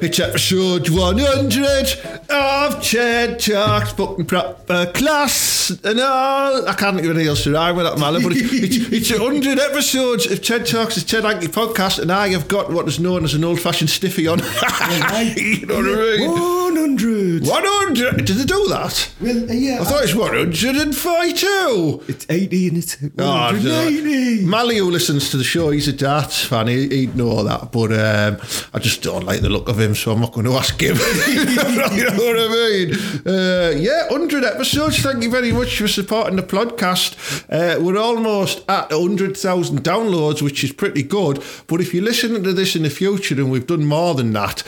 It's episode 100 of TED Talks, fucking proper class and all. I can't think of anything else to rhyme with that, Malin, but it's, it's, it's 100 episodes of TED Talks, the TED Anki podcast, and I have got what is known as an old fashioned stiffy on. you know what I mean? 100. 100! Did they do that? Well, uh, yeah. I thought it's 142. it's 80 and it's Oh, I 180. Mally, who listens to the show, he's a darts fan. He, he'd know that, but um, I just don't like the look of him, so I'm not going to ask him. you know what I mean? Uh, yeah, 100 episodes. Thank you very much for supporting the podcast. Uh, we're almost at 100,000 downloads, which is pretty good. But if you're listening to this in the future and we've done more than that,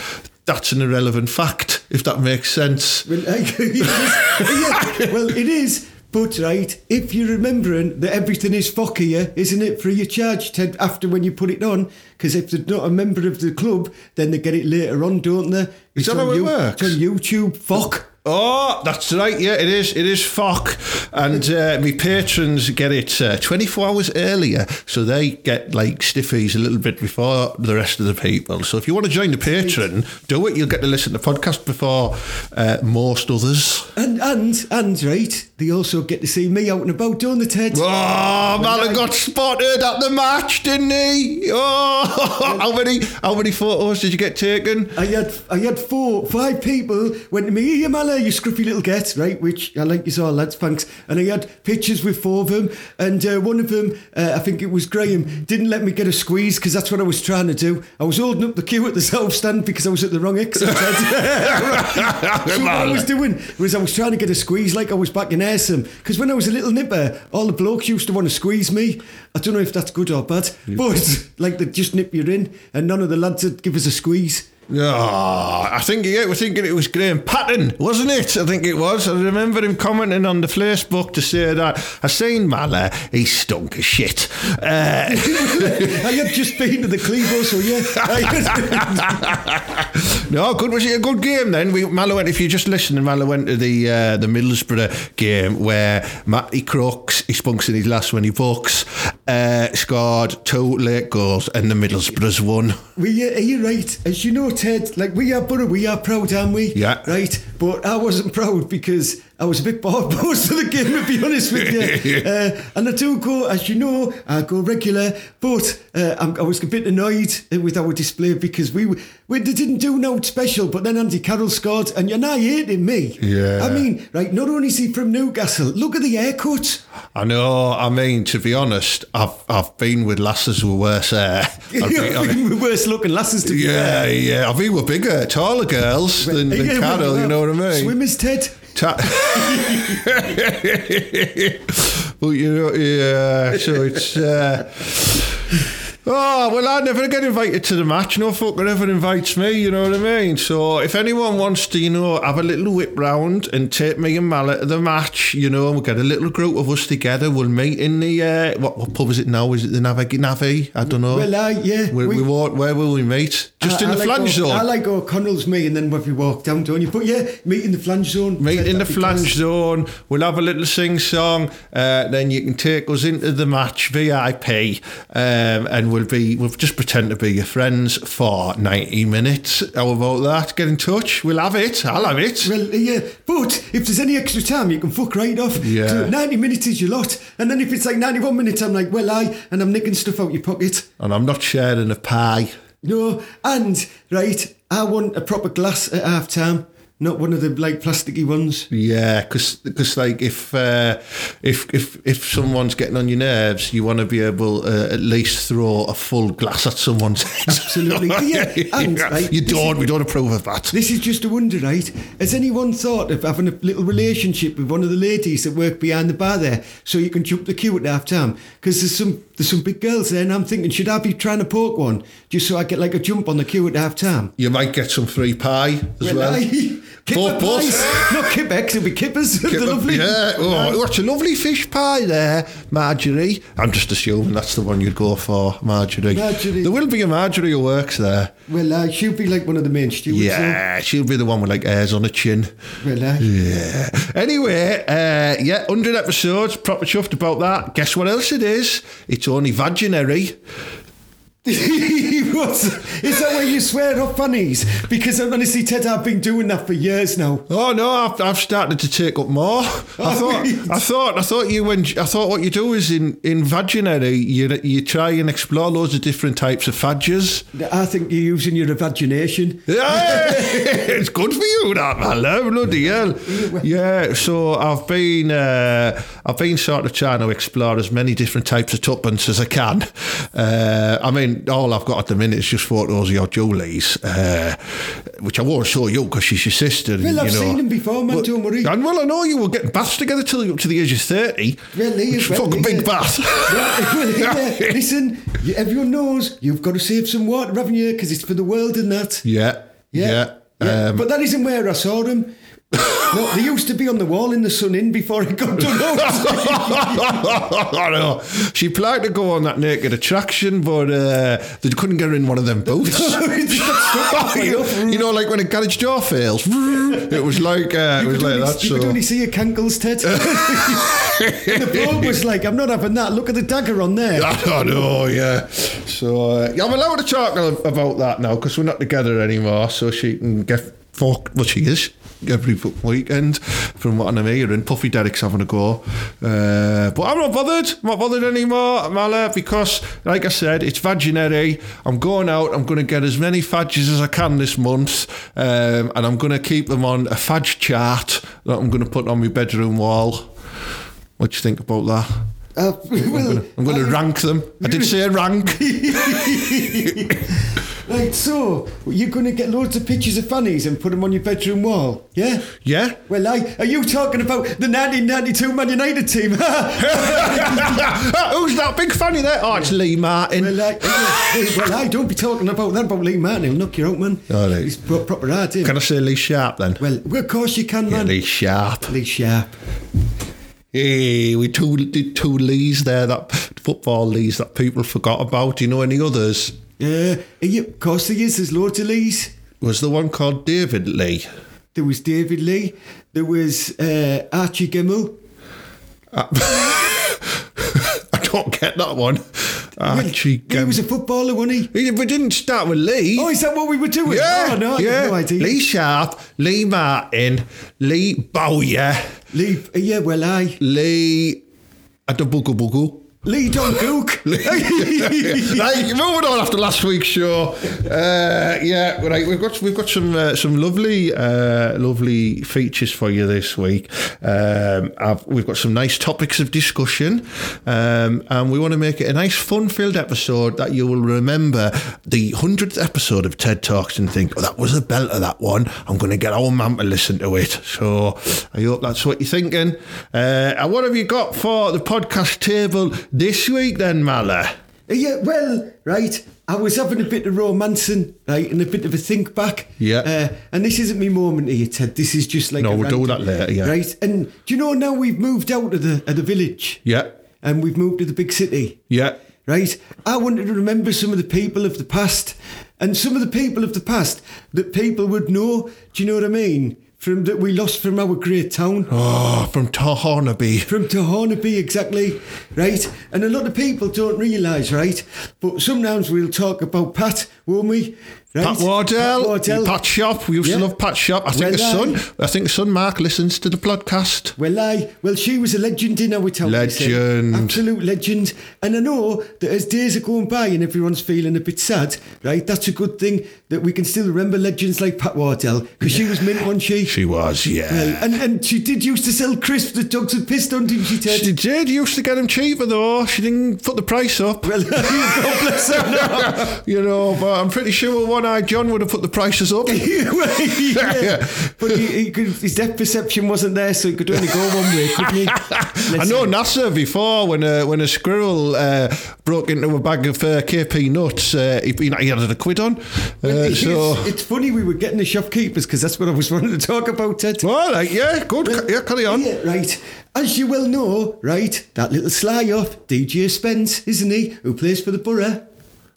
that's an irrelevant fact, if that makes sense. Well, I, yeah, well, it is. But right, if you're remembering that everything is fuck here, isn't it, free of charge Ted, after when you put it on? Because if they're not a member of the club, then they get it later on, don't they? Is that on how it You- works? It's on YouTube. Fuck. Oh, that's right. Yeah, it is. It is FOC. And uh, my patrons get it uh, 24 hours earlier. So they get like stiffies a little bit before the rest of the people. So if you want to join the patron, do it. You'll get to listen to the podcast before uh, most others. And and and right, they also get to see me out and about, don't they, Ted? Oh, Malin got spotted at the match, didn't he? Oh, how many how many photos did you get taken? I had I had four five people went to me, here Mala, you scruffy little get, right? Which I like you all lads, thanks. And I had pictures with four of them, and uh, one of them, uh, I think it was Graham, didn't let me get a squeeze because that's what I was trying to do. I was holding up the queue at the self stand because I was at the wrong exit. So what I was doing was I was trying to get a squeeze like I was back in Ayresome. Because when I was a little nipper, all the blokes used to want to squeeze me. I don't know if that's good or bad, but like they just nip you in, and none of the lads would give us a squeeze. Oh, I think yeah, we're thinking it was Graham Patton, wasn't it? I think it was. I remember him commenting on the Facebook to say that I seen Mala, he stunk of shit. Uh, I had just been to the Clevo, so yeah. no, good. Was it a good game then? We went. If you just listening, Mallow went to the uh, the Middlesbrough game where Matty Crooks he spunks in his last when he books, uh, scored two late goals, and the Middlesbroughs won. we, uh, are you right? As you know, Ted, like we are Borough, we are proud, aren't we? Yeah. Right? But I wasn't proud because I was a bit bored most of the game, to be honest with you. uh, and I do go, as you know, I go regular, but uh, I'm, I was a bit annoyed with our display because we, we didn't do no special, but then Andy Carroll scored, and you're now hating me. Yeah. I mean, right, not only is he from Newcastle, look at the haircut. I know. I mean, to be honest, I've I've been with lasses with worse hair. I've been- I've been- worst looking lasses to be yeah, yeah. I mean, we're bigger, taller girls than, than well, You know what I mean? Swimmers, Ted. Well, you know, yeah. So it's. Uh, Oh, well, I never get invited to the match. No fucker ever invites me, you know what I mean? So if anyone wants to, you know, have a little whip round and take me and Mallet to the match, you know, and we'll get a little group of us together. We'll meet in the, uh, what, what pub is it now? Is it the Navi? Navi? I don't know. Well, uh, yeah. we, we, we- won't, where will we meet? Just I- in I the like flange zone. I like O'Connell's me, and then we walk down, don't you? But yeah, meet in the flange zone. Meet in the flange class. zone. We'll have a little sing song. Uh, then you can take us into the match VIP, um, and we'll be we'll just pretend to be your friends for ninety minutes. How about that? Get in touch. We'll have it. I'll have it. Well, uh, yeah, but if there's any extra time, you can fuck right off. Yeah. So 90 minutes is your lot. And then if it's like 91 minutes, I'm like, well, I, and I'm nicking stuff out your pocket. And I'm not sharing a pie. No, and, right, I want a proper glass at half time, not one of the, like, plasticky ones. Yeah, because like if uh, if if if someone's getting on your nerves, you want to be able uh, at least throw a full glass at someone's head. Absolutely. Yeah, and, right, you don't. is- We don't approve of that. This is just a wonder, right? Has anyone thought of having a little relationship with one of the ladies that work behind the bar there so you can jump the queue at half time? Because there's some there's some big girls there, and I'm thinking, should I be trying to poke one just so I get like a jump on the queue at half time? You might get some free pie as well. Kipper both. pies. Not Kippex, it'll be Kippers. Kipper- the lovely. Yeah, oh, what's a lovely fish pie there, Marjorie. I'm just assuming that's the one you'd go for, Marjorie. Marjorie. There will be a Marjorie who works there. Well, uh, she'll be like one of the main stewards. Yeah, she'll be the one with like hairs on her chin. Well, uh, Yeah. Anyway, uh, yeah, 100 episodes, proper chuffed about that. Guess what else it is? It's only vaginary. What's, is that where you swear off funnies? Because honestly, Ted, I've been doing that for years now. Oh no, I've, I've started to take up more. I thought, I thought, I thought you when I thought what you do is in in vaginary, you you try and explore loads of different types of fadges. I think you're using your imagination. Yeah, it's good for you, that man. eh? Bloody hell. Yeah, so I've been, uh, I've been sort of trying to explore as many different types of tuppence as I can. Uh, I mean, all I've got at the minute is just photos of your Julie's, uh, which I won't show you because she's your sister. and, Well, I've you know. seen them before, man, Well, don't worry. And well, I know you were getting baths together till you up to the age of 30. Well, there you It's a fucking big bath. Yeah, well, yeah, Listen, everyone knows you've got to save some water, haven't you? Because it's for the world and that. yeah, yeah. Yeah, Um, but that isn't where I saw them. No, they used to be on the wall in the sun in before it got done up. I know. She planned to go on that naked attraction, but uh, they couldn't get her in one of them booths. you, you know, like when a garage door fails. It was like uh, it was like that. you could only see your cankles, Ted. the bloke was like, I'm not having that. Look at the dagger on there. I know, yeah. So uh, I'm allowed to talk about that now because we're not together anymore. So she can get fucked. Well, she is every weekend, from what I'm hearing. Puffy Derek's having a go, uh, but I'm not bothered. I'm not bothered anymore, Mala, because like I said, it's vaginary. I'm going out. I'm going to get as many fadges as I can this month, um, and I'm going to keep them on a fadge chart that I'm going to put on my bedroom wall. What do you think about that? Uh, well, I'm going to rank them. I did say rank. right, so you're going to get loads of pictures of fannies and put them on your bedroom wall, yeah? Yeah. Well, I, are you talking about the 1992 Man United team? Who's that big fanny there? Oh, it's Lee Martin. well, I, well, I don't be talking about that about Lee Martin. He'll knock you out, man. Oh, All right. He's pro- proper hard. Can I say Lee Sharpe then? Well, of course you can, Yeah, man. Lee Sharpe. Lee Sharpe. Hey, we two did two Lees there, that football Lees that people forgot about. Do you know any others? Uh, yeah, of course there is. There's loads of Lees. Was the one called David Lee? There was David Lee. There was uh, Archie Gemmill. I don't get that one. Archie He was a footballer, wasn't he? We didn't start with Lee. Oh, is that what we were doing? yeah, Oh, no, I yeah. no idea. Lee Sharpe, Lee Martin, Lee Bowyer, Lee, uh, yeah, well, I. Lee Adabugu Bugu. Lee Dong-gook. right, moving on after last week's show. Uh, yeah, right. We've got we've got some uh, some lovely uh, lovely features for you this week. Um, I've, we've got some nice topics of discussion, um, and we want to make it a nice fun-filled episode that you will remember the hundredth episode of TED Talks and think, "Oh, that was a belter. That one. I'm going to get our mum to listen to it." So I hope that's what you're thinking. Uh, and what have you got for the podcast table this week, then, Mala? yeah, well, right. I was having a bit of romancing, right, and a bit of a think back. Yeah. Uh, and this isn't me moment here, Ted. This is just like No, we'll do that later, yeah. Right. And do you know now we've moved out of the of the village? Yeah. And we've moved to the big city. Yeah. Right? I wanted to remember some of the people of the past and some of the people of the past that people would know. Do you know what I mean? From that we lost from our great town. Oh, from Thornaby. From Thornaby, exactly, right? And a lot of people don't realise, right? But sometimes we'll talk about Pat, won't we? Right? Pat Wardell, Pat Wardell. Pat Shop. We used Yeah. to love Pat Shop. I think Well, the son. I think the son Mark listens to the podcast. Well, I well, she was a legend in our town. Legend. absolute legend. And I know that as days are going by and everyone's feeling a bit sad, right? That's a good thing that we can still remember legends like Pat Wardell because she was mint, wasn't she? She was, yeah. Well, and and she did used to sell crisps that dogs had pissed on, didn't she, Ted? she did. Used to get them cheaper though. She didn't put the price up. well, God bless her. you know, but I'm pretty sure one one-eyed John would have put the prices up. yeah. But he, he could, his depth perception wasn't there, so he could only go one way, couldn't he? I know NASA before when a when a squirrel uh, broke into a bag of uh, KP nuts, uh, he, he had a quid on. Uh, so, it's funny we were getting the shopkeepers because that's what I was wanting to talk about, Ted. well, like, yeah, good. yeah, carry on. Yeah, right. As you well know, right, that little sly off, Djed Spence, isn't he, who plays for the Borough?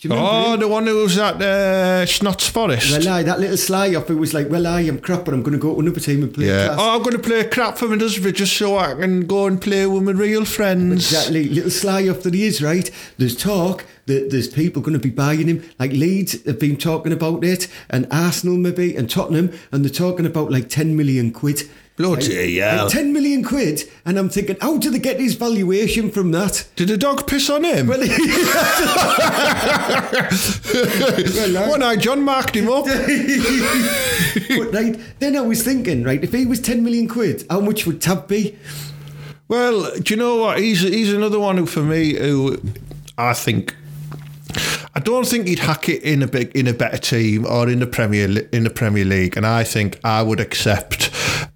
Do you remember Oh, him? the one who was at uh, Snots Forest. Well, aye, that little sly off, it was like, well, I am crap, but I'm going to go to another team and play yeah. class. Oh, I'm going to play crap for Middlesbrough just so I can go and play with my real friends. Exactly, little sly off that he is, right? There's talk that there's people going to be buying him. Like Leeds have been talking about it, and Arsenal maybe, and Tottenham, and they're talking about like 10 million quid. Bloody hell. 10 million quid, and I'm thinking, how did they get his valuation from that? Did the dog piss on him? Well, Well, One eye John marked him up. but right, then I was thinking, right, if he was 10 million quid, how much would Tav be? Well, do you know what? He's he's another one who, for me, who I think. I don't think he'd hack it in a big in a better team or in the Premier in the Premier League, and I think I would accept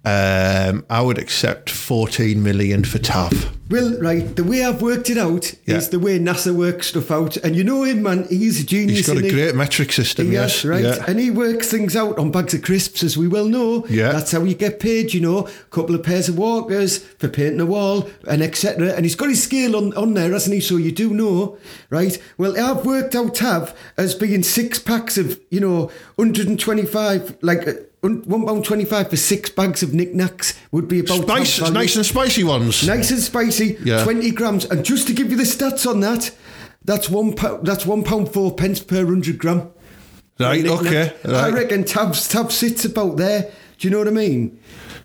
um, I would accept fourteen million for Tav. Well, right, the way I've worked it out Yeah. is the way NASA works stuff out. And you know him, man, he's a genius. He's got a he? great metric system. Yes, yes, right. Yeah. And he works things out on bags of crisps, as we well know. Yeah. That's how you get paid, you know. A couple of pairs of walkers for painting a wall and etc. And he's got his scale on, on there, hasn't he? So you do know, right? Well, I've worked out Tav as being six packs of, you know, 125, like one pound twenty-five for six bags of Nik Naks would be about Spice, nice and spicy ones. Nice and spicy, Yeah. 20 grams. And just to give you the stats on that, that's one pound, that's one pound four pence per hundred gram. Right, okay, I reckon Tabs Tav sits about there. Do you know what I mean?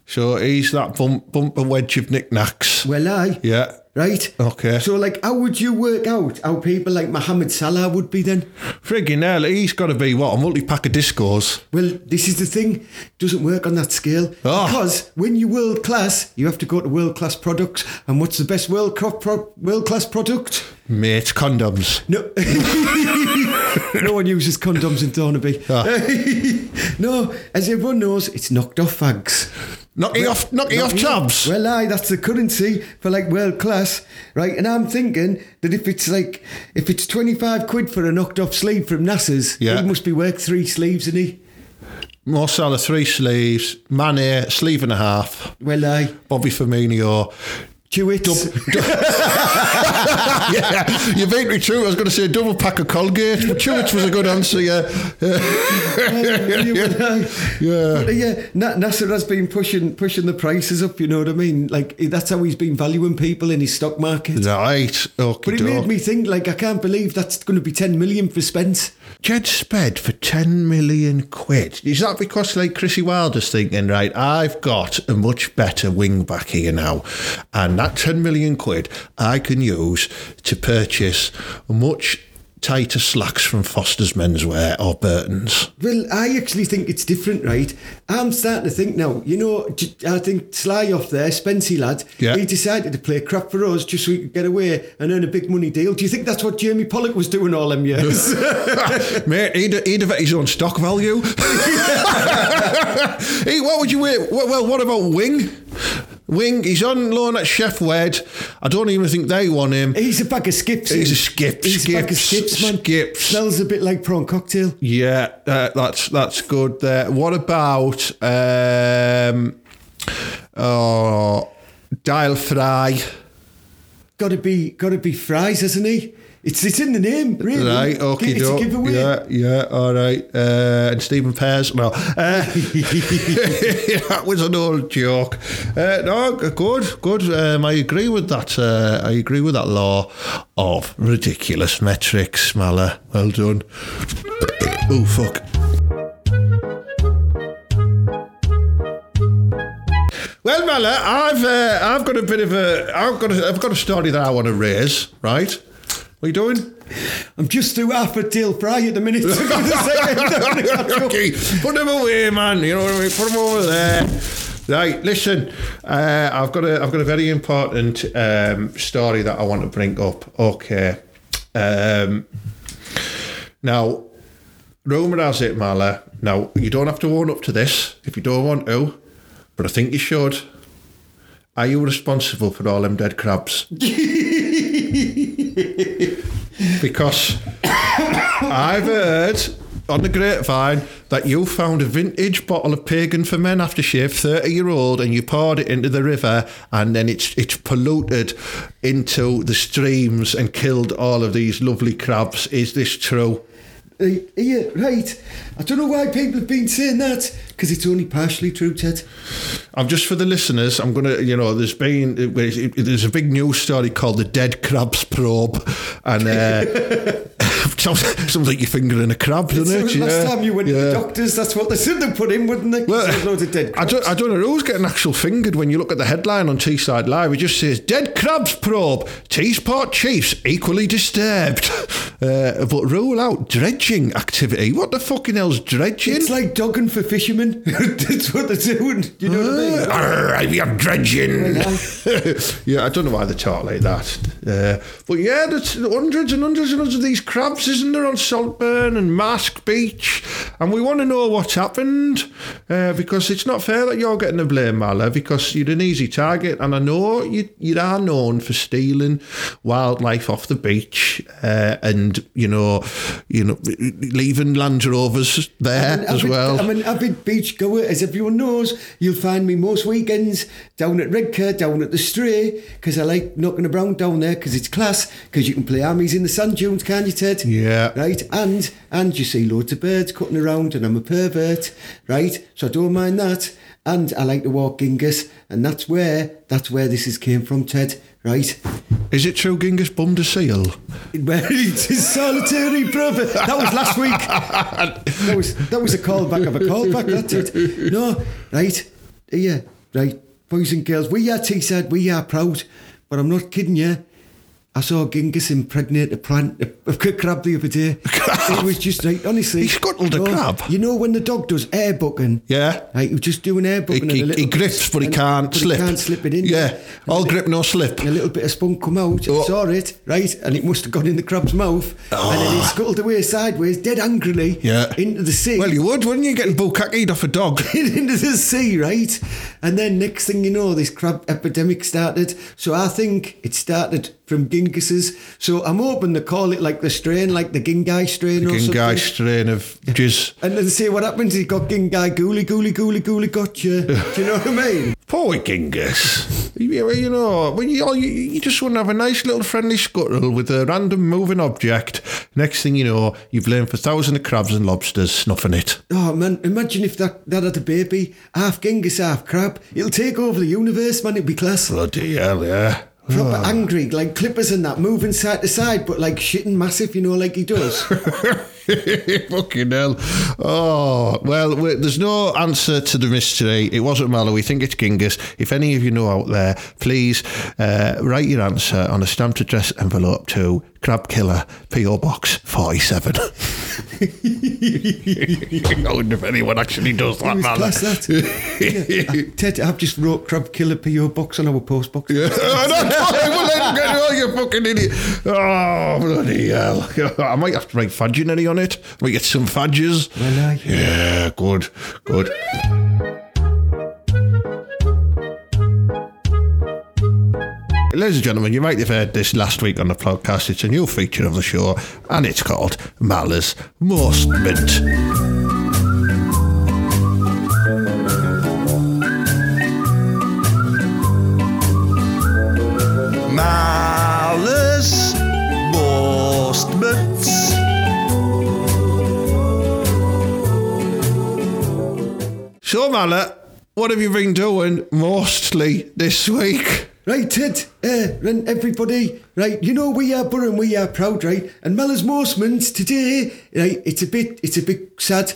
So he's that bump, bumper wedge of Nik Naks. Well, I. Yeah. Right? Okay. So, like, how would you work out how people like Mohammed Salah would be then? Friggin' hell, he's got to be what a multi pack of discos. Well, this is the thing. Doesn't work on that scale. Oh. Because when you're world class, you have to go to world class products. And what's the best world cro- pro- world class product? Mate, condoms. No, no one uses condoms in Thornaby. Ah. no, as everyone knows, it's knocked off fags. Knocking off, knocking off tabs. Well, aye, that's the currency for like world class, right? And I'm thinking that if it's like if it's twenty five quid for a knocked off sleeve from NASA's, Yeah. he must be worth three sleeves, isn't he? Mo Salah, three sleeves. Mane, sleeve and a half. Well, aye, Bobby Firmino. Jewett. yeah, you beat me true. I was going to say double pack of Colgate, but Chewits was a good answer, yeah. yeah, yeah. Na- NASA has been pushing pushing the prices up. You know what I mean? Like that's how he's been valuing people in his stock market. Right, okay. But it made me think, like, I can't believe that's going to be 10 million for Spence. Jed Sped for 10 million quid. Is that because, like, Chrissy Wilder's thinking, right, I've got a much better wing back here now, and that 10 million quid I can use to purchase much tighter slacks from Foster's Menswear or Burton's? Well, I actually think it's different, right? I'm starting to think now, you know, I think Sly off there, Spency lad, Yeah. he decided to play crap for us just so he could get away and earn a big money deal. Do you think that's what Jeremy Pollock was doing all them years? Mate, he'd, he'd have his own stock value. hey, what would you wait? Well, well, what about Wing? Wing, he's on loan at Shef Wed. I don't even think they want him. He's a bag of skips. He's a skip, He's a bag of skips, skips, man. skips. Smells a bit like prawn cocktail. Yeah, uh, that's that's good. There. What about um, oh, Dael Fry? Got to be, got to be fries, hasn't he? It's it's in the name, really. Right, okay, It's a giveaway. Yeah, yeah, all right. Uh, and Stephen Pears, no. Uh, that was an old joke. Uh, no, good, good. Um, I agree with that. Uh, I agree with that law of ridiculous metrics, Smaller. Well done. oh, fuck. Well, Mella, I've uh, I've got a bit of a I've got a, I've got a story that I want to raise. Right? What are you doing? I'm just through half a deal Fry at the minute. okay, put them away, man. You know what I mean? Put them over there. Right, listen. Uh, I've got a I've got a very important um, story that I want to bring up. Okay. Um, now, rumour has it, Mala. Now, you don't have to own up to this if you don't want to, but I think you should. Are you responsible for all them dead crabs? because I've heard on the grapevine that you found a vintage bottle of pagan for men aftershave, 30 year old, and you poured it into the river, and then it's it's polluted into the streams and killed all of these lovely crabs. Is this true? Yeah, right. I don't know why people have been saying that because it's only partially true, Ted. I'm just for the listeners. I'm gonna, you know, there's been there's a big news story called the Dead Crabs Probe, and uh, sounds, sounds like you're fingering a crab, doesn't it? last time you went to the doctors, that's what they said they put in, wouldn't they? 'Cause Well, there's loads of dead I don't, I don't know who's getting actual fingered when you look at the headline on Teesside Live. It just says Dead Crabs Probe, Teesport Chiefs equally disturbed. Uh, but rule out dredging activity. What the fucking hell's dredging? It's like dogging for fishermen. That's what they're doing. You know what I mean? Arr, we are dredging. yeah, I don't know why they talk like that. Uh, but yeah, there's hundreds and hundreds and hundreds of these crabs, isn't there, on Saltburn and Marske Beach? And we want to know what's happened uh, because it's not fair that you're getting the blame, Mala, because you're an easy target. And I know you, you are known for stealing wildlife off the beach uh, and, you know, you know, leaving Land Rovers there an as well. I'm an avid beach goer, as everyone knows. You'll find me most weekends down at Redcar, down at the Stray, because I like knocking around down there because it's class. Because you can play armies in the sand dunes, can't you, Ted? Yeah. Right, and and you see loads of birds cutting around, and I'm a pervert, right? So I don't mind that. And I like to walk Genghis, and that's where that's where this is came from, Ted. Right? Is it true Genghis bummed a seal? Where it's his solitary brother. That was last week. That was that was a callback of a callback. That's it. No, right? Yeah, right. Boys and girls, we are Teesside. We are proud. But I'm not kidding you. I saw Genghis impregnate a plant, a, a crab the other day. It was just like, honestly. He scuttled a no, crab? You know when the dog does air booking? Yeah. Right, he was just doing air He, booking. and a he, little he grips, but he can't but slip. He can't slip it in. Yeah, all grip, no slip. and a little bit of spunk come out. Oh. I saw it, right? And it must have gone in the crab's mouth. And then he oh. scuttled away sideways, dead angrily, Yeah. into the sea. Well, you would, wouldn't you? Getting bukkakied off a dog. into the sea, right? And then next thing you know, this crab epidemic started. So I think it started from Genghis's. So I'm hoping to call it like the strain, like the Gingai strain or Gingai something. strain of jizz. And then say what happens, he got Gingai gooly, gooly, gooly, gooly, gotcha. Do you know what I mean? Poor Genghis. You you know, when you, you, you just want to have a nice little friendly scuttle with a random moving object. Next thing you know, you've lain for thousands of crabs and lobsters snuffing it. Oh man, imagine if that, that had a baby, half Genghis, half crab. It'll take over the universe, man. It'd be class. Bloody hell, yeah. Proper angry, like clippers and that, moving side to side, but like shitting massive, you know, like he does. Fucking hell. Oh, well, there's no answer to the mystery. It wasn't Mallow. We think it's Genghis. If any of you know out there, please uh, write your answer on a stamped address envelope to Crab Killer, P.O. Box 47. I wonder if anyone actually does that, was class, that. Yeah. Ted, I've just wrote crab killer PO box on our post box. I know. Well, get- oh, you fucking idiot. Oh, bloody hell. I might have to write faginary on it. I Might get some fadges. Well, aye. Yeah, good, good. Ladies and gentlemen, you might have heard this last week on the podcast. It's a new feature of the show, and it's called Mal's Most Mint. Malice most mints. So, Mala, what have you been doing mostly this week? Right, Ted, uh, and everybody, right, you know we are Borough and we are proud, right? And Mellors Morsemans today, right, it's a bit, it's a bit sad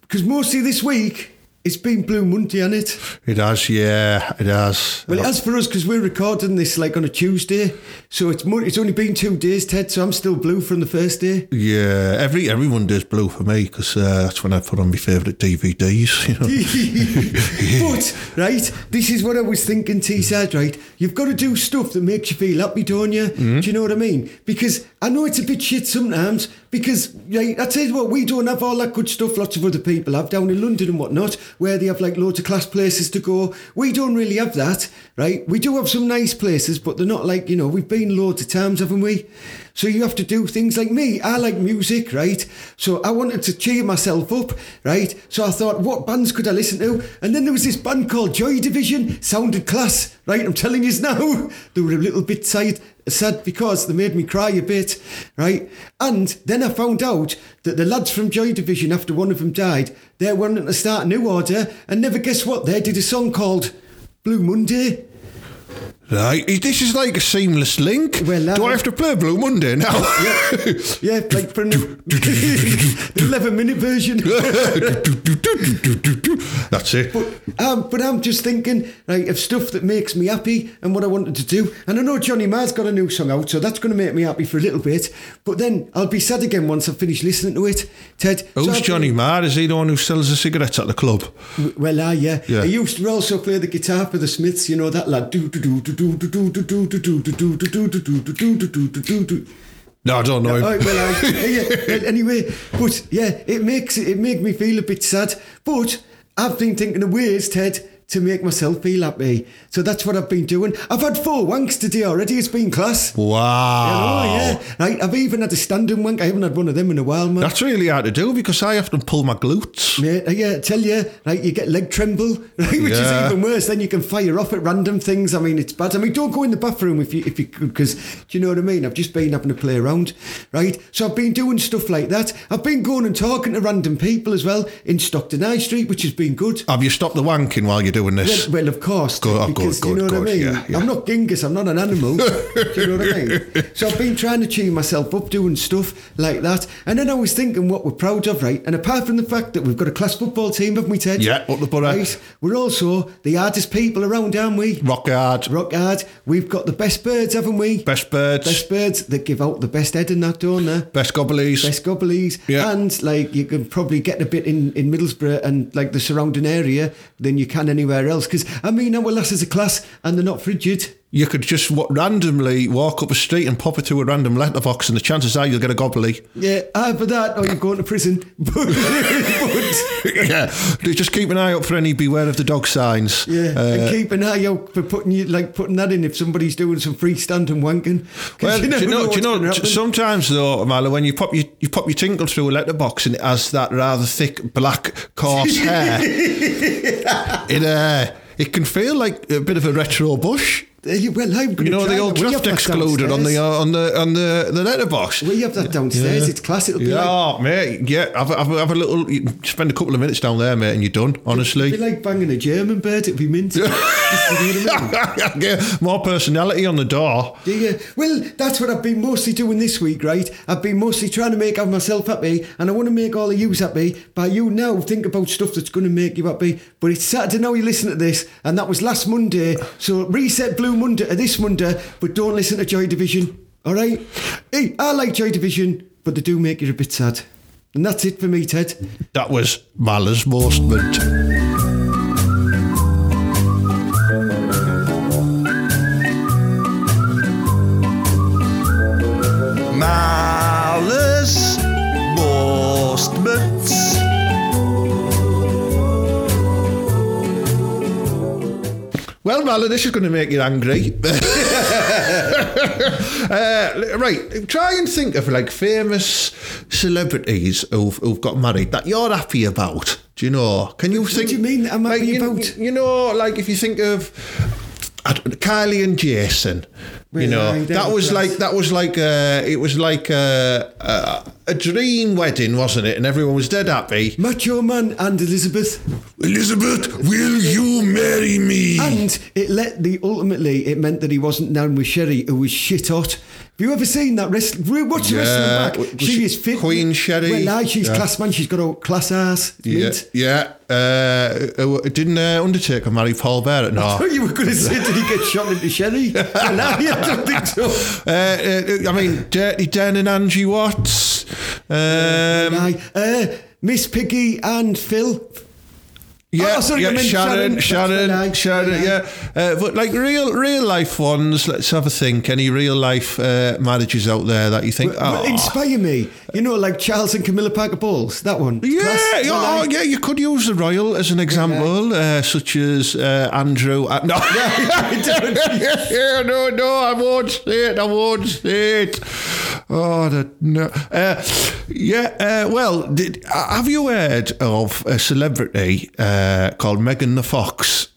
because mostly this week it's been Blue Monday, hasn't it? It has, yeah, it has. Well, it has for us because we're recording this like on a Tuesday, so it's mo- it's only been two days, Ted. So I'm still blue from the first day. Yeah, every every Monday's blue for me because uh, that's when I put on my favourite DVDs. You know, but right, this is what I was thinking, T-Side. Right, you've got to do stuff that makes you feel happy, don't you? Do you know what I mean? Because I know it's a bit shit sometimes because right, I tell you what, we don't have all that good stuff. Lots of other people have down in London and whatnot, where they have like loads of class places to go. We don't really have that, right? We do have some nice places, but they're not like you know we've been loads of times, haven't we? So you have to do things like me. I like music, right? So I wanted to cheer myself up, right? So I thought, what bands could I listen to? And then there was this band called Joy Division. Sounded class, right? I'm telling you now. They were a little bit sad, sad because they made me cry a bit, right? And then I found out that the lads from Joy Division, after one of them died, they wanted to start a new order. And never guess what? They did a song called Blue Monday. Right, this is like a seamless link. Well, uh, Do I have to play Blue Monday now? Yeah, like from the 11 minute version. That's it. Um, but I'm just thinking, right, of stuff that makes me happy and what I wanted to do. And I know Johnny Marr's got a new song out, so that's going to make me happy for a little bit. But then I'll be sad again once I've finished listening to it. Ted. Who's I've- Johnny Marr? Is he the one who sells the cigarettes at the club? Well, ah, yeah. Yeah. I used to also play the guitar for the Smiths. You know that lad. Do do do do no, I don't know. No, well, I, yeah, anyway, but yeah, it makes it make me feel a bit sad. But I've been thinking of ways, Ted, to make myself feel happy. So that's what I've been doing. I've had four wanks today already. It's been class. Wow. Oh yeah, right. I've even had a standing wank. I haven't had one of them in a while, man. That's really hard to do because I often pull my glutes. Mate, yeah, I tell you, right, you get leg tremble, right, which Yeah. is even worse. Then you can fire off at random things. I mean, it's bad. I mean, don't go in the bathroom if you if you could, because do you know what I mean? I've just been having to play around, right? So I've been doing stuff like that. I've been going and talking to random people as well in Stockton High Street, which has been good. Have you stopped the wanking while you're doing this? Well, well, of course, Good, oh, because good, you know good, what I mean? Yeah, yeah. I'm not Genghis. I'm not an animal. do you know what I mean? So I've been trying to cheer myself up, doing stuff like that, and then I was thinking what we're proud of, right? And apart from the fact that we've got a class football team, haven't we, Ted? Yeah, up the borough. Right, we're also the hardest people around, aren't we? Rock hard. Rock hard. We've got the best birds, haven't we? Best birds. Best birds that give out the best head and that, don't they? Best gobblies. Best gobblies. Yeah. And like you can probably get a bit in, in Middlesbrough and like the surrounding area than you can anywhere else. Because I mean, our lasses are class and they're not frigid. You could just randomly walk up a street and pop it to a random letterbox, and the chances are you'll get a gobbly. Yeah, either that or you're going to prison. Yeah. Just keep an eye out for any beware of the dog signs. yeah, Uh, and keep an eye out for putting you like putting that in if somebody's doing some freestanding wanking. Well, do you know, do you know gonna t- happen. sometimes though, Marla, when you pop your, you pop your tinkle through a letterbox and it has that rather thick black coarse hair, it uh, it can feel like a bit of a retro bush. You- well, I'm You know the old. Draft that excluded on the uh, on the on the the letterbox. We have that downstairs. It's class. It'll be Yeah, like oh, mate. Yeah, have, a- have, a- have a little. Spend a couple of minutes down there, mate, and you're done. It'd be like banging a German bird. It'd be mint. You know I mean? Yeah, more personality on the door. Yeah, yeah. Well, that's what I've been mostly doing this week, right? I've been mostly trying to make myself happy, and I want to make all of you happy. But you now think about stuff that's going to make you happy. But it's Saturday now. You listen to this, and that was last Monday. So reset Blue Monday to this Monday, but don't listen to Joy Division. All right? Hey, I like Joy Division, but they do make you a bit sad. And that's it for me, Ted. That was Mala's Mostment. Well, this is going to make you angry. uh, right, try and think of like famous celebrities who've, who've got married that you're happy about. Do you know? Can you think? What do you mean I'm like, you, about? You know, like if you think of Kylie and Jason. You know, that was like that was like a, it was like a, a a dream wedding, wasn't it? And everyone was dead happy. Macho Man and Elizabeth. Elizabeth, will you marry me? And it let the ultimately it meant that he wasn't down with Sherry, who was shit hot. Have you ever seen that wrestling? Watch the Yeah. wrestling back. Was She, she is fit. Queen Sherry? Well, aye, she's Yeah. class man. She's got a class ass. Yeah, mint. yeah. Uh, uh, didn't uh, Undertaker marry Paul Bearer? No. Oh, you were going to say, did he get shot into Sherry? aye, I don't think so. Uh, uh, I mean, Dirty Dan and Angie Watts. Um. Uh, Miss Piggy and Phil. Yeah, Oh, sorry, yeah, Sharon, Sharon. Sharon, yeah. Uh, but like real, real life ones. Let's have a think. Any real life uh, marriages out there that you think? Well, oh, inspire me. You know, like Charles and Camilla Parker Bowles. That one. Yeah, Class, yeah, oh, yeah, you could use the royal as an example, uh, such as uh, Andrew. Uh, no, yeah, no, no, I won't say it. I won't say it. Oh, the, no. Uh, yeah, uh, well, did, uh, have you heard of a celebrity uh, called Megan the Fox?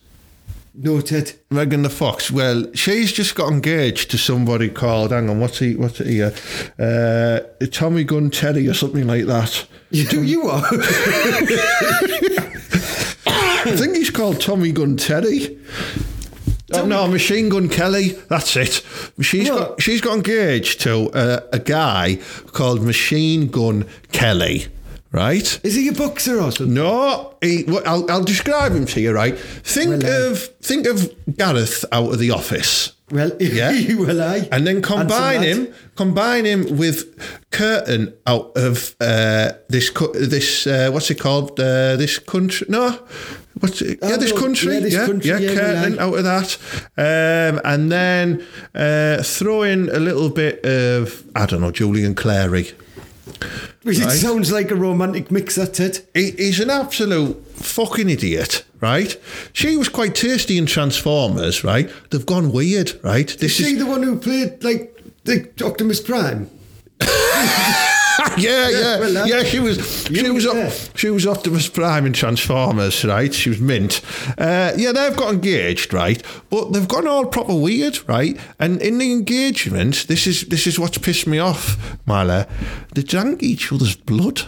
Noted. Megan the Fox. Well, she's just got engaged to somebody called. Hang on, what's he? What's it here? Uh, Tommy Gun Teddy or something like that. You, do you are. I think he's called Tommy Gun Teddy. Oh, no, Machine Gun Kelly. That's it. She's What? got she's got engaged to uh, a guy called Machine Gun Kelly. Right? Is he a boxer or something? No, he, well, I'll, I'll describe him to you. Right? Think Well, uh, of think of Gareth out of the office. Well, Yeah. well, I. And then combine him, combine him with Kurtan out of uh, this this uh, what's it called? Uh, this country? No, what's it? Oh, yeah, this country. yeah, this yeah, country, yeah, yeah, Kurtan out of that, um, and then uh, throw in a little bit of I don't know Julian Clary. It right. sounds like a romantic mix, that's it. He, he's an absolute fucking idiot, right? She was quite tasty in Transformers, right? They've gone weird, right? This Is is the one who played, like, the Optimus Prime? yeah, yeah, well, yeah. She was, she was, op- she was Optimus Prime in Transformers, right? She was mint. Uh, yeah, they've got engaged, right? But they've gone all proper weird, right? And in the engagement, this is this is what's pissed me off, Marla. They drank each other's blood.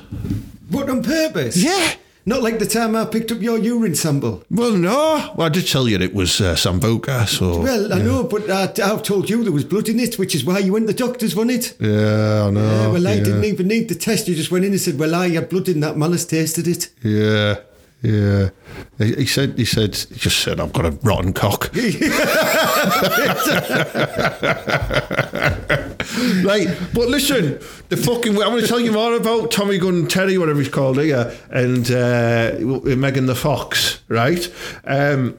What, on purpose? Yeah. Not like the time I picked up your urine sample. Well, no. Well, I did tell you it was uh, Sambuca, so. Well, I know, but I, I've told you there was blood in it, which is why you went to the doctors, wasn't it? yeah, I know. Yeah, well, I yeah. didn't even need the test. You just went in and said, "Well, I had blood in that. Malice tasted it." Yeah, yeah. He, he said. He said. He just said, "I've got a rotten cock." right, but listen, the fucking. I'm going to tell you more about Tommy Gun Terry, whatever he's called here, and uh, Megan the Fox. Right. Um,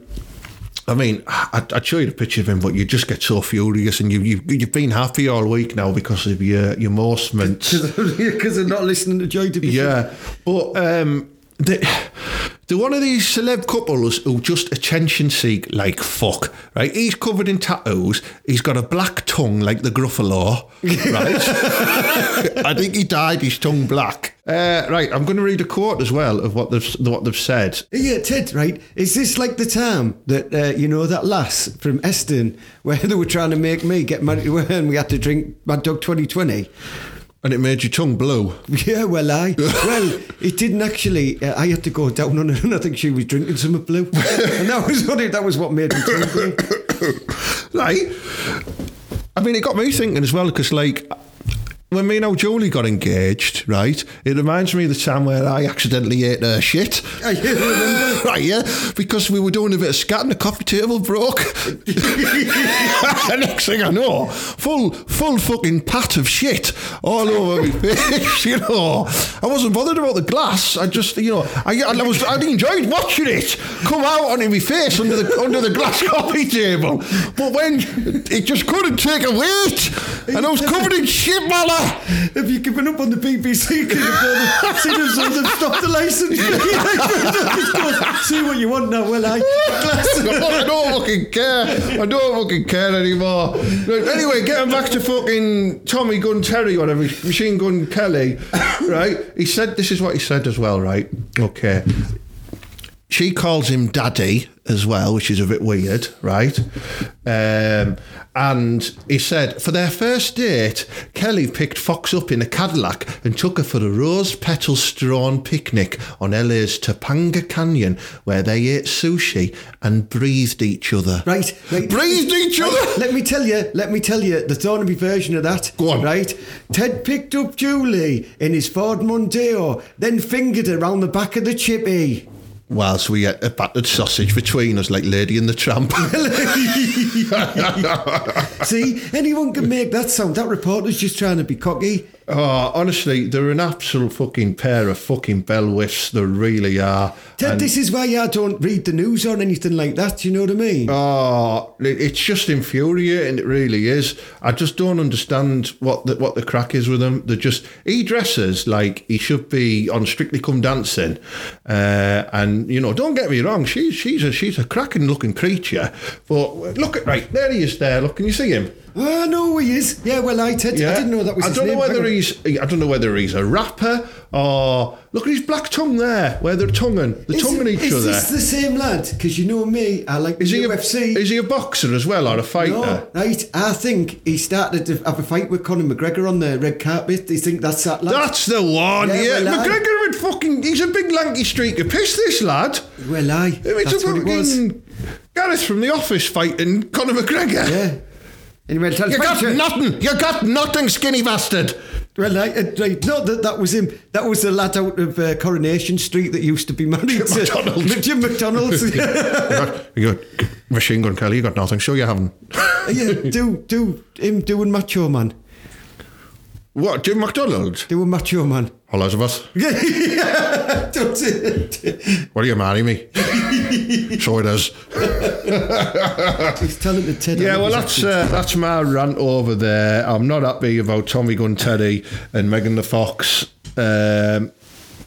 I mean, I'd, I'd show you the picture of him, but you just get so furious, and you, you you've been happy all week now because of your your Morsements. Because they're not listening to Joy Division. Yeah, but um, they, they're one of these celeb couples who just attention seek like fuck, right? He's covered in tattoos. He's got a black tongue like the Gruffalo, right? I think he dyed his tongue black. Uh, right, I'm going to read a quote as well of what they've what they've said. Yeah, Ted, right? Is this like the time that, uh, you know, that lass from Eston where they were trying to make me get married to her and we had to drink Mad Dog 2020? And it made your tongue blue. Yeah, well, I. well, it didn't actually. Uh, I had to go down on her and I think she was drinking some of blue. and that was what, it, that was what made me tongue blue. right? I mean, it got me thinking as well because, like, when me and old Julie got engaged, right? It reminds me of the time where I accidentally ate her shit. Right, yeah, because we were doing a bit of scat and the coffee table broke. Next thing I know, full, full fucking pat of shit all over my face. You know, I wasn't bothered about the glass. I just, you know, I, I was, I enjoyed watching it come out onto my face under the under the glass coffee table. But when it just couldn't take a weight, and I was covered in shit, Mala. Have you given up on the BBC? Could have though they've stopped the licence. See what you want now, well, I. I don't fucking care. I don't fucking care anymore. Anyway, getting back to fucking Tommy Gun Terry, or whatever, Machine Gun Kelly, right? He said, this is what he said as well, right? Okay. She calls him daddy as well, which is a bit weird, right? Um, and he said, for their first date, Kelly picked Fox up in a Cadillac and took her for a rose petal strewn picnic on LA's Topanga Canyon, where they ate sushi and breathed each other. Right, right. Breathed each Right, other! Let me tell you, let me tell you the Thornaby version of that. Go on. Right? Ted picked up Julie in his Ford Mondeo, then fingered her round the back of the chippy. Whilst we ate a battered sausage between us, like Lady and the Tramp. See, anyone can make that sound. That reporter's just trying to be cocky. Oh, honestly, they're an absolute fucking pair of fucking bell whiffs. They really are. Ted, And- this is why I don't read the news or anything like that. You know what I mean? Oh, it's just infuriating. It really is. I just don't understand what the, what the crack is with them. They're just he dresses like he should be on Strictly Come Dancing, uh, and you know, don't get me wrong. She's she's a she's a cracking looking creature. But look at right there. He is there. Look, can you see him? Ah, oh, I know who he is. Yeah, well, I, Ted, I didn't know that was I don't name. know whether he's. I don't know whether he's a rapper or look at his black tongue there, where they're tonguing, they're Is, tonguing each is other. Is this the same lad? Because you know me, I like is the he UFC. A, is he a boxer as well or a fighter? no, right. I think he started to have a fight with Conor McGregor on the red carpet. Do you think that's that lad? That's the one, Yeah, yeah. well, McGregor would fucking. He's a big lanky streak of piss, this lad. well. I it's that's a what it was. fucking Gareth from The Office fighting Conor McGregor. Yeah. Anyway, You got nothing. You got nothing, skinny bastard. Well, I, uh, right, no, that, that was him. That was the lad out of uh, Coronation Street that used to be married to McDonald's. Jim McDonald's. You got, you got machine gun Kelly. You got nothing. Sure, you haven't. yeah, do do him doing Macho Man, What, Jim McDonald? doing Macho Man. Hello, Elizabeth. Yeah, don't it? Will you marry me? so it is. He's telling the Ted. Yeah, well, that's uh, that's my rant over there. I'm not happy about Tommy Gun Teddy and Megan the Fox. Um,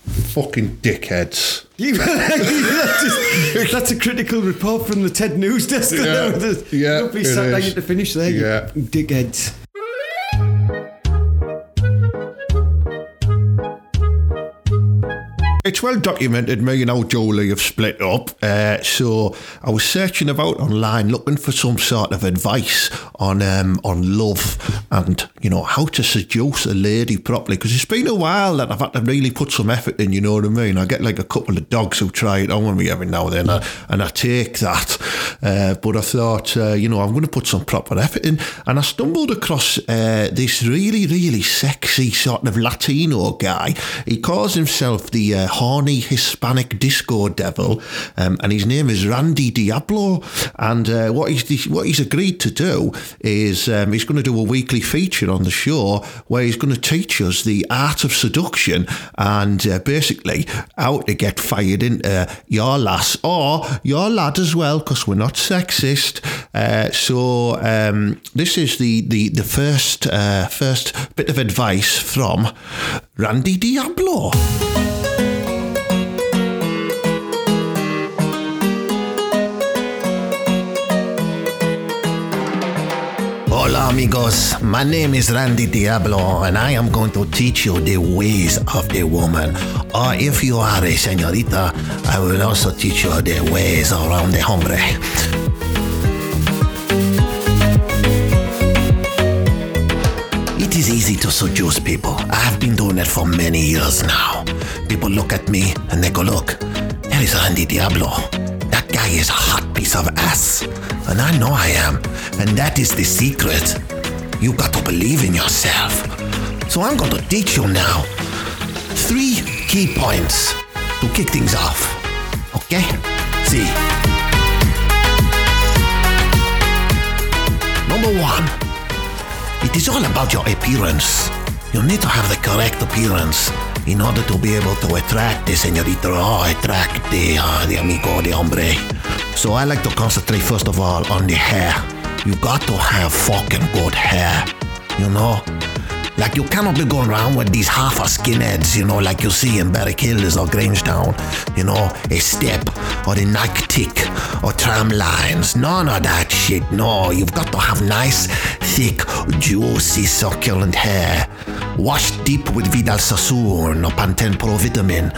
fucking dickheads. that's, just- that's a critical report from the TED News desk. Yeah, yeah, Nobody sat down to finish there. Yeah. dickheads. It's well documented me and old Jolie have split up. Uh, so I was searching about online looking for some sort of advice on um, on love and you know how to seduce a lady properly because it's been a while that I've had to really put some effort in. You know what I mean? I get like a couple of dogs who try it on me every now and then, and I, and I take that. Uh, but I thought uh, you know I'm going to put some proper effort in, and I stumbled across uh, this really really sexy sort of Latino guy. He calls himself the uh, horny Hispanic disco devil, um, and his name is Randy Diablo. And uh, what he's what he's agreed to do is um, he's going to do a weekly feature on the show where he's going to teach us the art of seduction and uh, basically how to get fired into your lass or your lad as well, because we're not sexist. Uh, so um, this is the the the first uh, first bit of advice from Randy Diablo. Hola amigos, my name is Randy Diablo and I am going to teach you the ways of a woman. Or if you are a señorita, I will also teach you the ways around the hombre. It is easy to seduce people. I've been doing it for many years now. People look at me and they go, look, there is Randy Diablo. Guy is a hot piece of ass. And I know I am. And that is the secret. You got to believe in yourself. So I'm going to teach you now three key points to kick things off. Okay? See. Number one, it is all about your appearance. You need to have the correct appearance in order to be able to attract the señorita or attract the, uh, the amigo, the hombre. So I like to concentrate first of all on the hair. You got to have fucking good hair, you know? Like you cannot be going around with these half a skinheads, you know, like you see in Berwick Hills or Grangetown. You know, a step or a Nike tick or tram lines. None of that shit. No, you've got to have nice, thick, juicy, succulent hair. Washed deep with Vidal Sassoon or Pantene Pro Vitamin.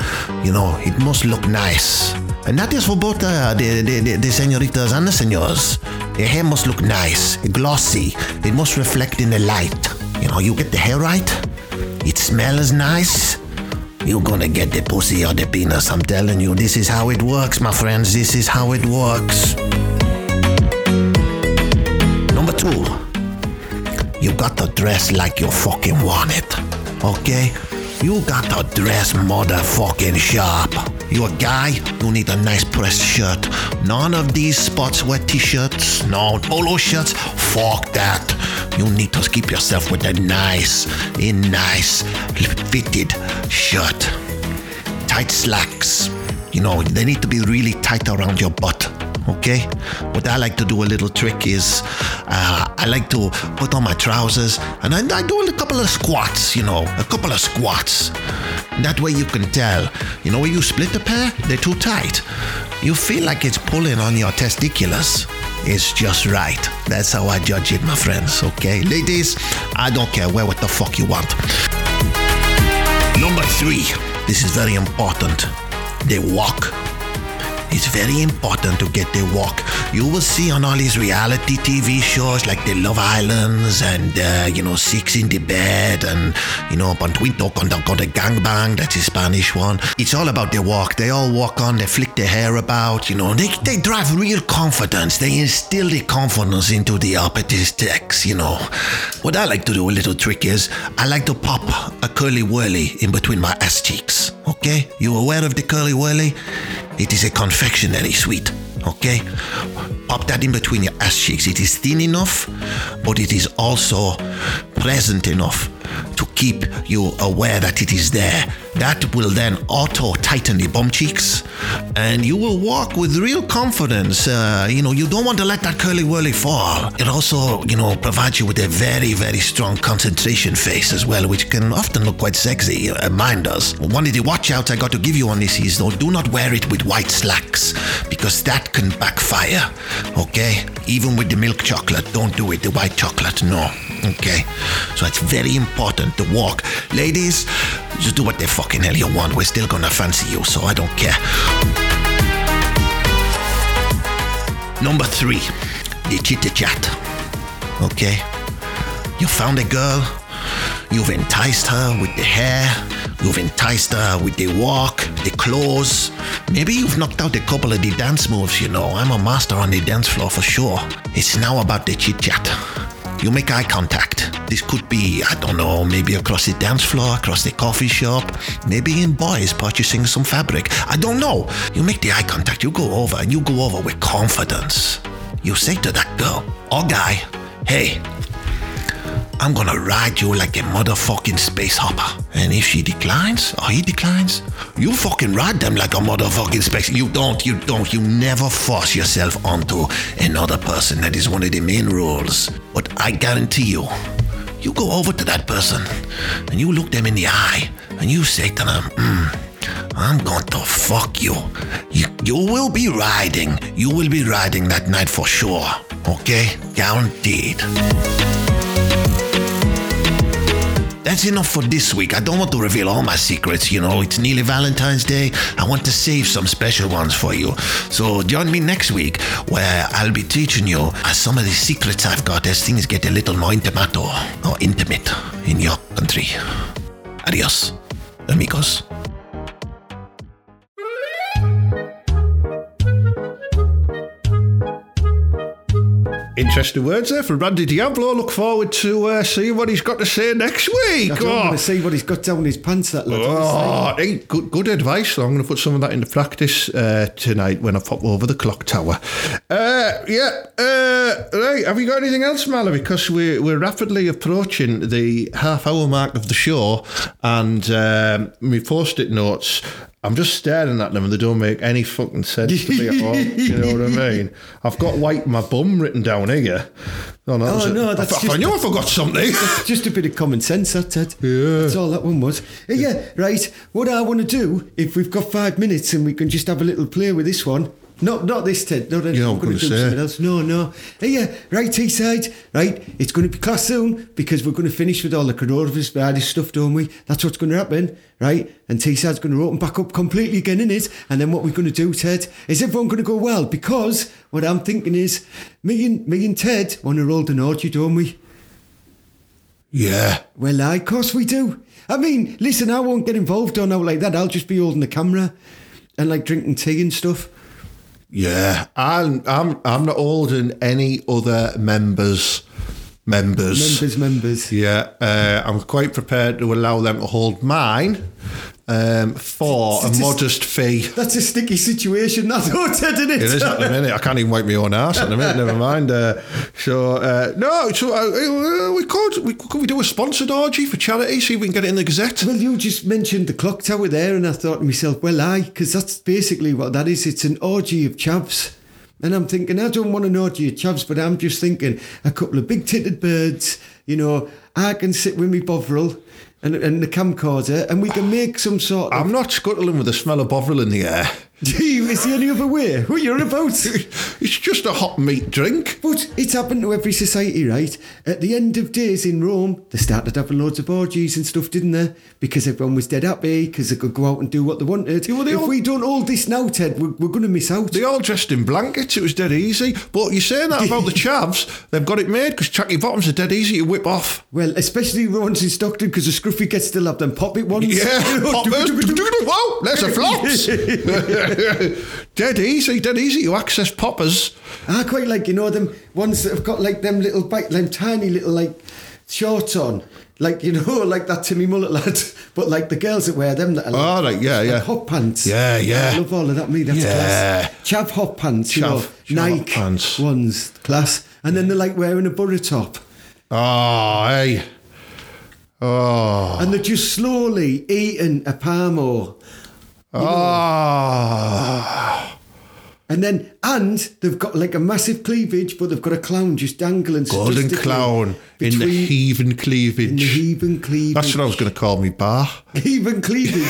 You know, it must look nice. And that is for both uh, the, the, the, the senoritas and the senors. Your hair must look nice, glossy. It must reflect in the light. You know, you get the hair right, it smells nice. You're gonna get the pussy or the penis. I'm telling you, this is how it works, my friends. This is how it works. Number two, you got to dress like you fucking want it. Okay? You got to dress motherfucking sharp. You're a guy, you need a nice pressed shirt. None of these sportswear t-shirts, no polo shirts, fuck that. you need to keep yourself with a nice, a nice fitted shirt. Tight slacks. You know, they need to be really tight around your butt. Okay? What I like to do a little trick is uh, I like to put on my trousers and I, I do a couple of squats, you know, a couple of squats. That way you can tell. You know, when you split the pair, they're too tight. You feel like it's pulling on your testiculars. It's just right. That's how I judge it, my friends, okay? Ladies, I don't care. Wear what the fuck you want. Number three. This is very important. They walk. It's very important to get their walk. You will see on all these reality TV shows like the Love Islands and, uh, you know, Six in the Bed and, you know, Pantuito con con the Gangbang, that's the Spanish one. It's all about their walk. They all walk on, they flick their hair about, you know, they, they drive real confidence. They instill the confidence into the opposite sex, you know. What I like to do, a little trick is, I like to pop a Curly Wurly in between my ass cheeks, okay? You aware of the Curly Wurly? It is a confectionery sweet, okay? Pop that in between your ass cheeks. It is thin enough, but it is also pleasant enough to keep you aware that it is there. That will then auto tighten the bum cheeks, and you will walk with real confidence. Uh, you know, you don't want to let that Curly Wurly fall. It also, you know, provides you with a very, very strong concentration face as well, which can often look quite sexy. Uh, mine does. One of the watch outs I got to give you on this is though, do not wear it with white slacks because that can backfire. Okay, even with the milk chocolate, don't do it. The white chocolate, no. Okay, so it's very important to walk. Ladies, just do what the fucking hell you want. We're still gonna fancy you, so I don't care. Number three, the chitter chat. Okay, you found a girl, you've enticed her with the hair, you've enticed her with the walk, the clothes. Maybe you've knocked out a couple of the dance moves, you know. I'm a master on the dance floor for sure. It's now about the chit chat. You make eye contact. This could be, I don't know, maybe across the dance floor, across the coffee shop, maybe in boys purchasing some fabric. I don't know. You make the eye contact, you go over, and you go over with confidence. You say to that girl or guy, hey, I'm gonna ride you like a motherfucking space hopper. And if she declines or he declines, you fucking ride them like a motherfucking space. You don't, you don't, you never force yourself onto another person. That is one of the main rules. But I guarantee you, you go over to that person and you look them in the eye and you say to them, mm, I'm going to fuck you. you. You will be riding. You will be riding that night for sure. Okay? Guaranteed. That's enough for this week. I don't want to reveal all my secrets, you know. It's nearly Valentine's Day. I want to save some special ones for you. So join me next week where I'll be teaching you some of the secrets I've got as things get a little more intimate or intimate in your country. Adios, amigos. Interesting words there from Randy Diablo. Look forward to uh, seeing what he's got to say next week. I Oh. want to see what he's got down his pants. That lad. Oh, hey, good, good advice. So I'm going to put some of that into practice uh, tonight when I pop over the clock tower. Uh, yeah, uh, right. Have you got anything else, Mala? Because we're, we're rapidly approaching the half hour mark of the show, and um, my post it notes. I'm just staring at them and they don't make any fucking sense to me at all. You know what I mean? I've got white my bum written down here. Oh, no, was it. no, I that's I just- knew I forgot something. Just a bit of common sense, that's it. Yeah. That's all that one was. Yeah, right. What I want to do, if we've got five minutes and we can just have a little play with this one. Not not this, Ted. Not Yeah, I'm I'm going gonna do say. something else. No, no. Hey, yeah, right, Teesside. Right, it's going to be class soon because we're going to finish with all the coronavirus virus stuff, don't we? That's what's going to happen, right? And Teesside's going to open back up completely again, in it. And then what we're going to do, Ted, is everyone going to go well? Because what I'm thinking is, me and me and Ted want to roll the orgy, don't we? yeah. Well, aye, of course we do. I mean, listen, I won't get involved or no like that. I'll just be holding the camera and like drinking tea and stuff. Yeah, I'm I'm I'm not holding any other members members. Members, members. Yeah, uh, I'm quite prepared to allow them to hold mine, um, for a It's- it's- modest fee. That's a sticky situation, that though, Ted, isn't it? It is at the minute. I can't even wipe my own ass at the minute. Never mind. Uh, so uh, no, so uh, we could we could we do a sponsored orgy for charity? See if we can get it in the Gazette. Well, you just mentioned the clock tower there, and I thought to myself, well, I because that's basically what that is. It's an orgy of chavs. And I'm thinking, I don't want an orgy of chavs, but I'm just thinking a couple of big titted birds, you know, I can sit with me bovril and, and the camcorder, and we can make some sort of. I'm not scuttling with the smell of bovril in the air. Is the only other way? Who you're about? It's just a hot meat drink. But it's happened to every society, right? At the end of days in Rome, they started having loads of orgies and stuff, didn't they? Because everyone was dead happy, because they could go out and do what they wanted. well, they if all- we don't hold this now, Ted, we're, we're going to miss out. They all dressed in blankets. It was dead easy. But you're saying that about the chavs? They've got it made because Chucky Bottoms are dead easy to whip off. well, especially the ones in Stockton, because the scruffy gets still have them pop it ones. Yeah, poppers. Whoa, there's a flops. dead easy, dead easy to access poppers. I quite like, you know, them ones that have got like them little bite, them tiny little like shorts on. Like, you know, like that Timmy Mallett lad. But like the girls that wear them that are like, Oh, right, yeah, like yeah. hot pants. Yeah, yeah. I love all of that, me. That's Yeah. class. Chav hot pants, you Chav- know, chav Nike pants. ones, class. And then they're like wearing a borough top. Oh, hey. Oh. And they're just slowly eating a parmo. Oh. And then, and they've got like a massive cleavage, but they've got a clown just dangling. Golden clown in the heaving in the cleavage. heaving cleavage. That's what I was going to call me bar. Heaving cleavage.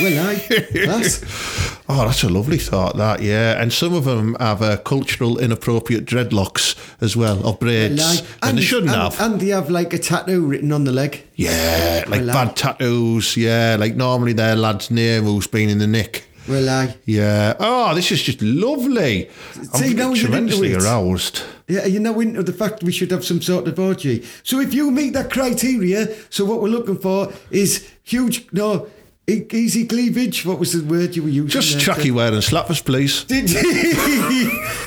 well, aye. That's, Oh, that's a lovely thought, that, yeah. And some of them have uh, cultural inappropriate dreadlocks as well, or braids. well, aye. and, they shouldn't and, have. And they have like a tattoo written on the leg. yeah, like well, bad tattoos, yeah. Like normally their lad's name who's been in the nick. Well, aye. Yeah. Oh, this is just lovely. See, I'm now tremendously aroused. Yeah, you know, into the fact we should have some sort of orgy. So if you meet that criteria, so what we're looking for is huge, no, easy cleavage. What was the word you were using? Just chucky wearing slappers, please. Did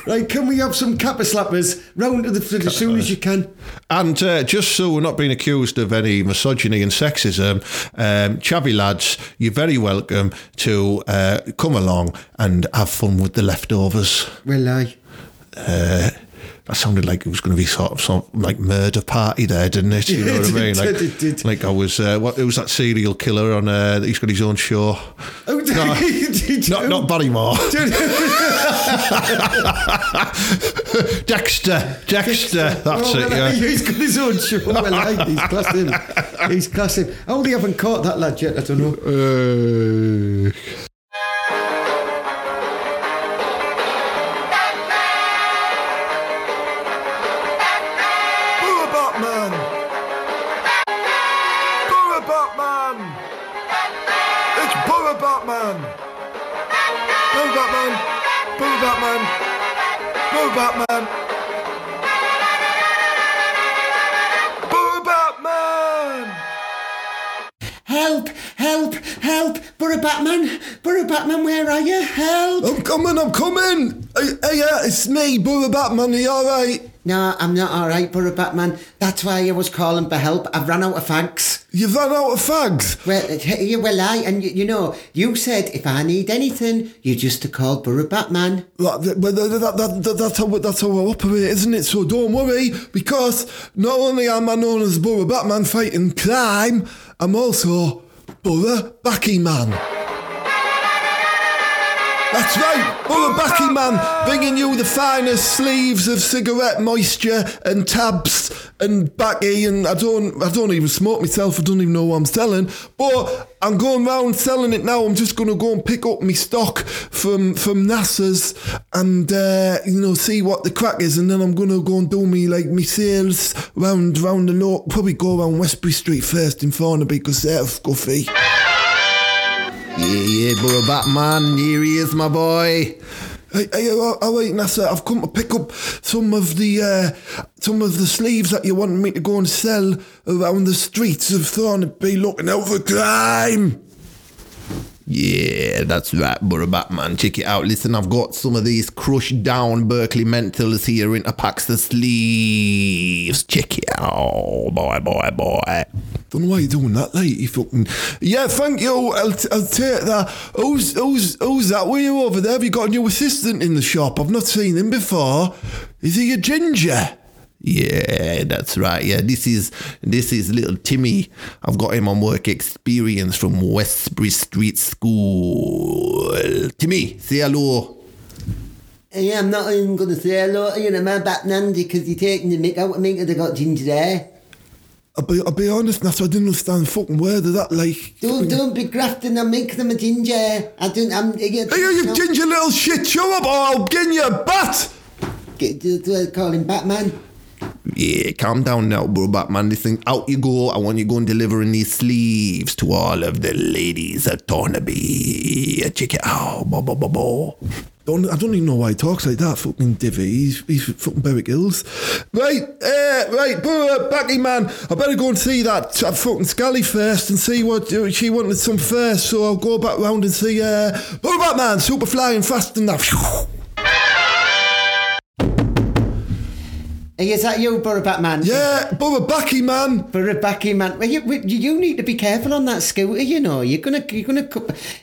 right? Can we have some kappa slappers round to the foot as soon as you can? And uh, just so we're not being accused of any misogyny and sexism, um, chavvy lads, you're very welcome to uh, come along and have fun with the leftovers. Well, aye. Uh, that sounded like it was going to be sort of some like murder party there, didn't it? You know what I mean? Like, like I was. Uh, what? It was that serial killer on. Uh, he's got his own show. Oh, did Not not Barrymore. Dexter. Dexter. That's Oh, it. Yeah. He's got his own show. Well, aye, he's classed him. He's classed him. Oh, they haven't caught that lad yet. I don't know. Uh, Batman! Boomer Batman! Boomer Batman! Help! Help! Help! Borough Batman! Borough Batman, where are you? Help! I'm coming, I'm coming! Hey, hey, yeah, it's me, Boomer Batman, are you alright? No, I'm not alright, Borough Batman. That's why I was calling for help. I've run out of fags. You've run out of fags! Well, uh, yeah, well, I, and you, you know, you said if I need anything, you just to call Borough Batman. That, that, that, that, that's, how, that's how I operate, isn't it? So don't worry, because not only am I known as Borough Batman fighting crime, I'm also Borough Backy Man. That's right, Borough Backy Man, bringing you the finest sleeves of cigarette moisture and tabs and backy, and I don't, I don't even smoke myself. I don't even know what I'm selling, but I'm going round selling it now. I'm just going to go and pick up my stock from from NASA's and uh, you know see what the crack is, and then I'm going to go and do me like me sales round round the lot. Probably go around Westbury Street first in Thornaby because they're scuffy. Yeah, yeah, Borough Batman. Here he is, my boy. Hey, hey, all all right. I've come to pick up some of the uh, some of the sleeves that you want me to go and sell around the streets of Thornaby, looking out for crime. Yeah, that's right, Borough Batman. Check it out. Listen, I've got some of these crushed down Berkeley Menthols here in a packs of sleeves. Check it out, boy, boy, boy. Don't know why you're doing that, you fucking. Yeah, thank you. I'll, t- I'll take that. Who's who's who's that? Were you over there? Have you got a new assistant in the shop? I've not seen him before. Is he a ginger? Yeah, that's right. Yeah, this is this is little Timmy. I've got him on work experience from Westbury Street School. Timmy, say hello. Yeah, I'm not even going to say hello to you know, my back Nandy because you're taking the mick out of me because I got ginger hair. I'll be, I'll be honest, Nath, I didn't understand the fucking word of that. Like, Don't, don't be grafting on me because I'm a ginger. I don't, I'm... I get, hey, you ginger little shit, show up or I'll get you a bat. Get, do I call him Batman? Yeah, calm down now, bro, Batman. Listen, out you go. I want you going delivering these sleeves to all of the ladies at Thornaby. Check it out. Bo, bo, bo, bo. Don't, I don't even know why he talks like that, fucking divvy. He's, he's fucking Berwick Hills. Right, uh, right, uh, Backy man, I better go and see that uh, fucking Scally first and see what uh, she wanted some first, so I'll go back round and see, uh, Boo Batman, super flying fast. Hey, is that you, Burra Batman? Yeah, Backy man. Burra Backy Man. Well, you, you, you need to be careful on that scooter, you know. You're gonna, you're gonna.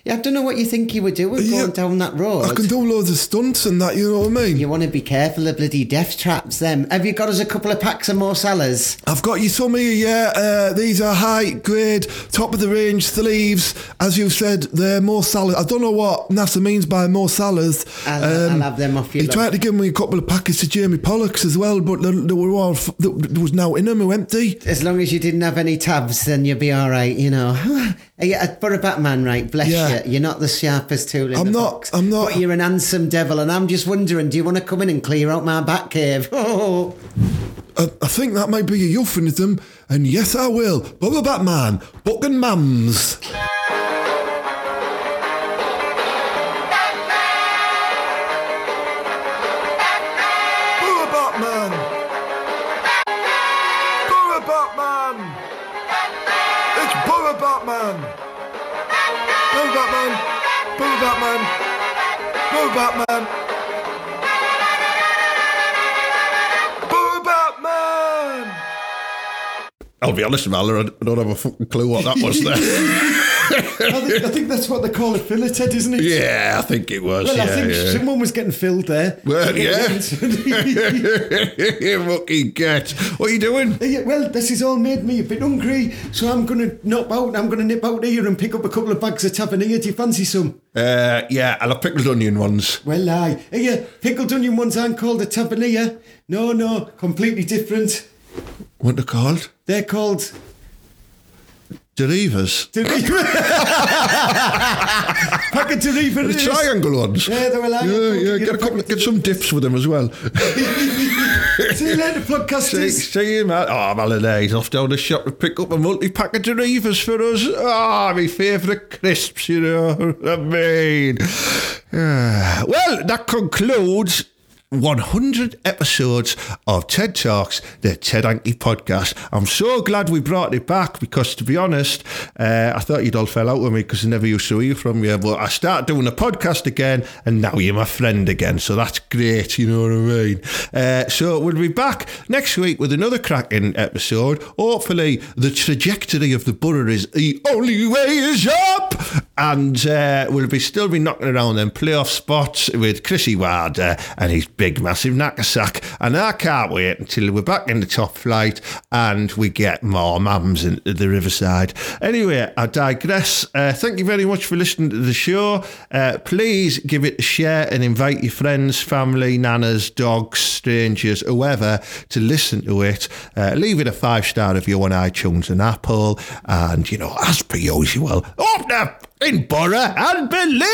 I don't know what you think you were doing Yeah, going down that road. I can do loads of stunts and that, you know what I mean? You want to be careful of bloody death traps, Then Have you got us a couple of packs of more sellers? I've got you some here, yeah. Uh, these are high grade, top of the range sleeves. As you said, they're more salad. I don't know what NASA means by more salads. I'll- I'll have them off you, He love. tried to give me a couple of packets of Jamie Pollocks as well, but they were all, there was no in them, were empty. As long as you didn't have any tabs, then you'd be all right, you know. Uh, For a Batman, right? Bless Yeah. you. You're not the sharpest tool in. I'm the not- box. I'm not. But you're an handsome devil, and I'm just wondering, do you want to come in and clear out my back cave? Oh, I, I think that might be a euphemism, and yes, I will. Bubba Batman, Bucking Mams. Batman! Bubba Batman! Bubba Batman! I'll be honest, Valor, I don't have a fucking clue what that was there. I think, I think that's what they call a filleted, isn't it? yeah, I think it was. Well, yeah, I think yeah. someone was getting filled there. Well, yeah. Fucking get. What are you doing? Yeah, well, this has all made me a bit hungry, so I'm going to nip out. I'm going to nip out here and pick up a couple of bags of tavernier. Do you fancy some? Uh, yeah, I'll have pickled onion ones. Well, aye. Here, pickled onion ones aren't called a tavernier. No, no, completely different. What they're called? They're called. Derivas. Pack of Deriva. The triangle ones. Yeah, they were like. Yeah, yeah. Get a couple. Get some dips with them as well. See you later, See, podcasters. see you, man. Oh, Malinade's off down the shop to pick up a multi-pack of Derivas for us. Ah, my favourite crisps, you know. I mean, Ah, well, that concludes 100 episodes of TED Talks, the Ted Anki podcast. I'm so glad we brought it back because, to be honest, uh, I thought you'd all fell out with me because I never used to hear from you. But I started doing a podcast again, and now you're my friend again. So that's great, you know what I mean? Uh, so we'll be back next week with another cracking episode. Hopefully, the trajectory of the borough is the only way is up. And uh, we'll be still be knocking around them playoff spots with Chrissy Wilder and his big, massive knackersack. And I can't wait until we're back in the top flight and we get more mums into the riverside. Anyway, I digress. Uh, thank you very much for listening to the show. Uh, please give it a share and invite your friends, family, nanas, dogs, strangers, whoever to listen to it. Uh, leave it a five star review on iTunes and Apple. And, you know, as per usual, up there in Borough and believe.